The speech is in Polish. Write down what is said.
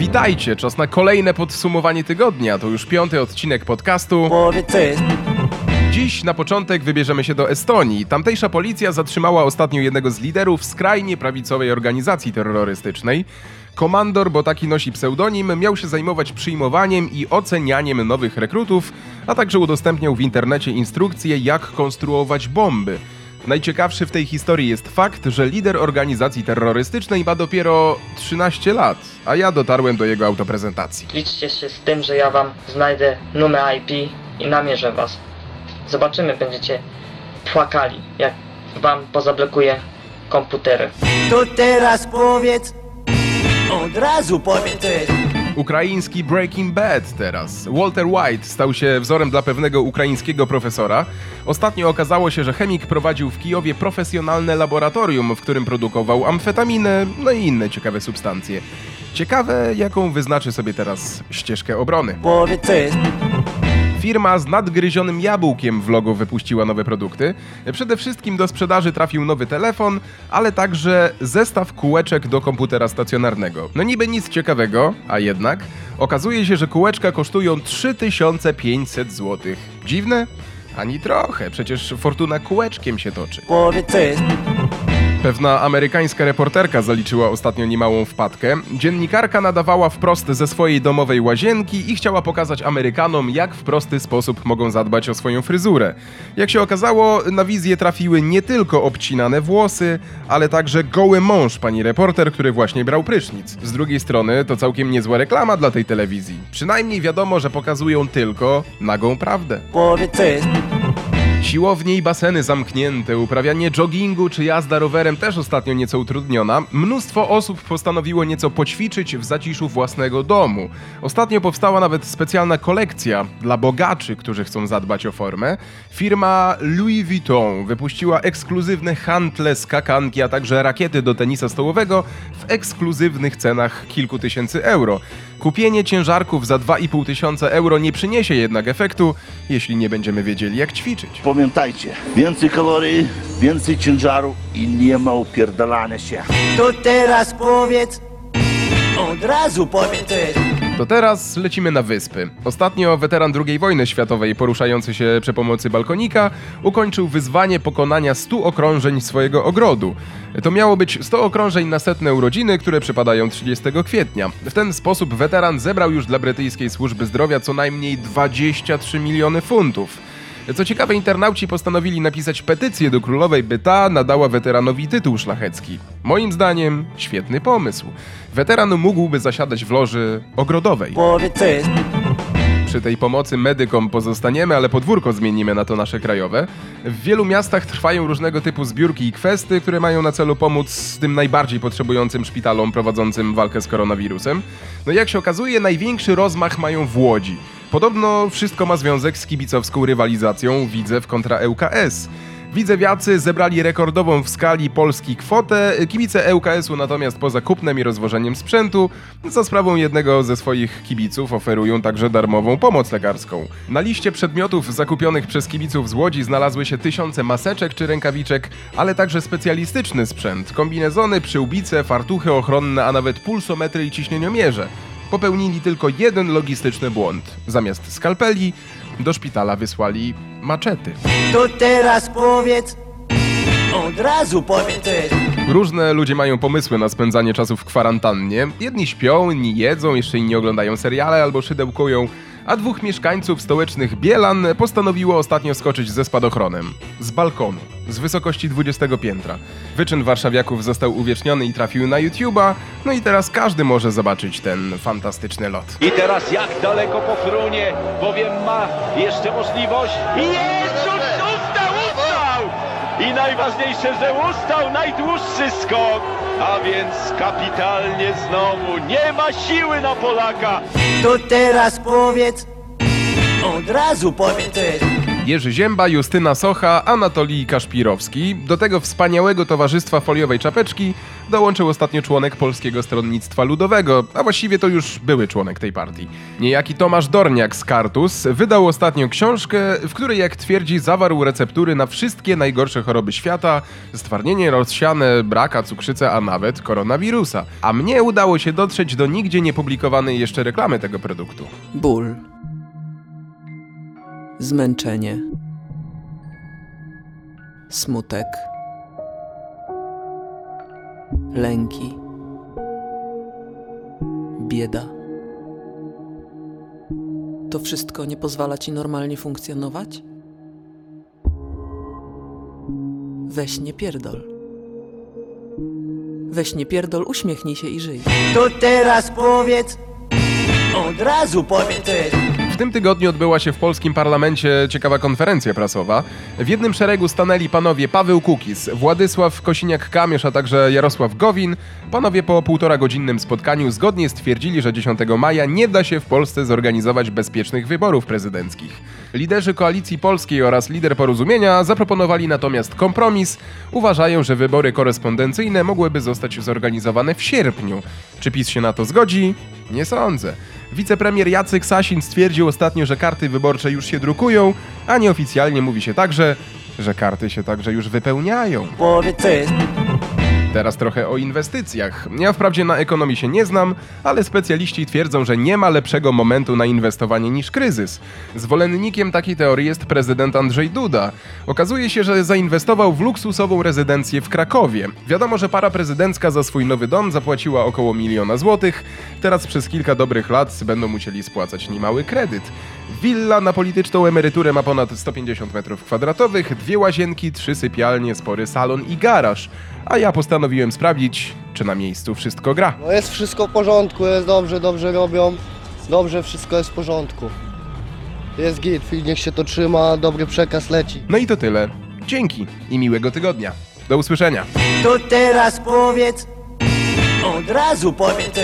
Witajcie, czas na kolejne podsumowanie tygodnia. To już piąty odcinek podcastu. Dziś na początek wybierzemy się do Estonii. Tamtejsza policja zatrzymała ostatnio jednego z liderów skrajnie prawicowej organizacji terrorystycznej. Komandor, bo taki nosi pseudonim, miał się zajmować przyjmowaniem i ocenianiem nowych rekrutów, a także udostępniał w internecie instrukcje, jak konstruować bomby. Najciekawszy w tej historii jest fakt, że lider organizacji terrorystycznej ma dopiero 13 lat, a ja dotarłem do jego autoprezentacji. Liczcie się z tym, że ja wam znajdę numer IP i namierzę was. Zobaczymy, będziecie płakali, jak wam pozablokuję komputery. To teraz powiedz. Od razu powiedz. Ukraiński Breaking Bad teraz. Walter White stał się wzorem dla pewnego ukraińskiego profesora. Ostatnio okazało się, że chemik prowadził w Kijowie profesjonalne laboratorium, w którym produkował amfetaminę, no i inne ciekawe substancje. Ciekawe, jaką wyznaczy sobie teraz ścieżkę obrony. Firma z nadgryzionym jabłkiem w logo wypuściła nowe produkty. Przede wszystkim do sprzedaży trafił nowy telefon, ale także zestaw kółeczek do komputera stacjonarnego. No niby nic ciekawego, a jednak okazuje się, że kółeczka kosztują 3500 zł. Dziwne? Ani trochę, przecież fortuna kółeczkiem się toczy. Co jest. Pewna amerykańska reporterka zaliczyła ostatnio niemałą wpadkę. Dziennikarka nadawała wprost ze swojej domowej łazienki i chciała pokazać Amerykanom, jak w prosty sposób mogą zadbać o swoją fryzurę. Jak się okazało, na wizję trafiły nie tylko obcinane włosy, ale także goły mąż pani reporter, który właśnie brał prysznic. Z drugiej strony to całkiem niezła reklama dla tej telewizji. Przynajmniej wiadomo, że pokazują tylko nagą prawdę. Co jest. Siłownie i baseny zamknięte, uprawianie joggingu czy jazda rowerem też ostatnio nieco utrudniona. Mnóstwo osób postanowiło nieco poćwiczyć w zaciszu własnego domu. Ostatnio powstała nawet specjalna kolekcja dla bogaczy, którzy chcą zadbać o formę. Firma Louis Vuitton wypuściła ekskluzywne hantle, skakanki, a także rakiety do tenisa stołowego w ekskluzywnych cenach kilku tysięcy euro. Kupienie ciężarków za 2,5 tysiąca euro nie przyniesie jednak efektu, jeśli nie będziemy wiedzieli jak ćwiczyć. Pamiętajcie, więcej kalorii, więcej ciężaru i nie ma upierdalania się. To teraz powiedz. Od razu powiedz. To teraz lecimy na wyspy. Ostatnio weteran II wojny światowej poruszający się przy pomocy balkonika ukończył wyzwanie pokonania 100 okrążeń swojego ogrodu. To miało być 100 okrążeń na setne urodziny, które przypadają 30 kwietnia. W ten sposób weteran zebrał już dla brytyjskiej służby zdrowia co najmniej 23 miliony funtów. Co ciekawe, internauci postanowili napisać petycję do królowej, by ta nadała weteranowi tytuł szlachecki. Moim zdaniem świetny pomysł. Weteran mógłby zasiadać w loży ogrodowej. Przy tej pomocy medykom pozostaniemy, ale podwórko zmienimy na to nasze krajowe. W wielu miastach trwają różnego typu zbiórki i kwesty, które mają na celu pomóc tym najbardziej potrzebującym szpitalom prowadzącym walkę z koronawirusem. No i jak się okazuje, największy rozmach mają w Łodzi. Podobno wszystko ma związek z kibicowską rywalizacją Widzew kontra ŁKS. Widzewiacy zebrali rekordową w skali Polski kwotę, kibice ŁKS-u natomiast poza kupnem i rozwożeniem sprzętu, za sprawą jednego ze swoich kibiców oferują także darmową pomoc lekarską. Na liście przedmiotów zakupionych przez kibiców z Łodzi znalazły się tysiące maseczek czy rękawiczek, ale także specjalistyczny sprzęt, kombinezony, przyłbice, fartuchy ochronne, a nawet pulsometry i ciśnieniomierze. Popełnili tylko jeden logistyczny błąd. Zamiast skalpeli do szpitala wysłali maczety. To teraz powiedz. Od razu powiedz. Różne ludzie mają pomysły na spędzanie czasu w kwarantannie. Jedni śpią, inni jedzą, jeszcze inni oglądają seriale albo szydełkują, a dwóch mieszkańców stołecznych Bielan postanowiło ostatnio skoczyć ze spadochronem. Z balkonu, z wysokości 20 piętra. Wyczyn warszawiaków został uwieczniony i trafił na YouTube'a, no i teraz każdy może zobaczyć ten fantastyczny lot. I teraz jak daleko po frunie, bowiem ma jeszcze możliwość. Ustał! I najważniejsze, że ustał najdłuższy skok. A więc kapitalnie znowu, nie ma siły na Polaka. To teraz powiedz. Od razu powiedz. Jerzy Zięba, Justyna Socha, Anatolii Kaszpirowski. Do tego wspaniałego towarzystwa foliowej czapeczki dołączył ostatnio członek Polskiego Stronnictwa Ludowego, a właściwie to już były członek tej partii. Niejaki Tomasz Dorniak z Kartus wydał ostatnio książkę, w której, jak twierdzi, zawarł receptury na wszystkie najgorsze choroby świata, stwardnienie rozsiane, braka, cukrzycę, a nawet koronawirusa. A mnie udało się dotrzeć do nigdzie niepublikowanej jeszcze reklamy tego produktu. Ból. Zmęczenie. Smutek. Lęki. Bieda. To wszystko nie pozwala ci normalnie funkcjonować? Weź nie pierdol. Weź nie pierdol, uśmiechnij się i żyj. To teraz powiedz, od razu powiedz. W tym tygodniu odbyła się w polskim parlamencie ciekawa konferencja prasowa. W jednym szeregu stanęli panowie Paweł Kukis, Władysław Kosiniak-Kamysz, a także Jarosław Gowin. Panowie po półtora godzinnym spotkaniu zgodnie stwierdzili, że 10 maja nie da się w Polsce zorganizować bezpiecznych wyborów prezydenckich. Liderzy Koalicji Polskiej oraz lider Porozumienia zaproponowali natomiast kompromis. Uważają, że wybory korespondencyjne mogłyby zostać zorganizowane w sierpniu. Czy PiS się na to zgodzi? Nie sądzę. Wicepremier Jacek Sasin stwierdził ostatnio, że karty wyborcze już się drukują, a nieoficjalnie mówi się także, że karty się także już wypełniają. Powiedz. Teraz trochę o inwestycjach. Ja wprawdzie na ekonomii się nie znam, ale specjaliści twierdzą, że nie ma lepszego momentu na inwestowanie niż kryzys. Zwolennikiem takiej teorii jest prezydent Andrzej Duda. Okazuje się, że zainwestował w luksusową rezydencję w Krakowie. Wiadomo, że para prezydencka za swój nowy dom zapłaciła około miliona złotych. Teraz przez kilka dobrych lat będą musieli spłacać niemały kredyt. Willa na polityczną emeryturę ma ponad 150 metrów kwadratowych, dwie łazienki, trzy sypialnie, spory salon i garaż. A ja postanowiłem sprawdzić, czy na miejscu wszystko gra. No jest wszystko w porządku, jest dobrze, dobrze robią, dobrze wszystko jest w porządku. Jest git, niech się to trzyma, dobry przekaz leci. No i to tyle. Dzięki i miłego tygodnia. Do usłyszenia. To teraz powiedz, od razu powiedz.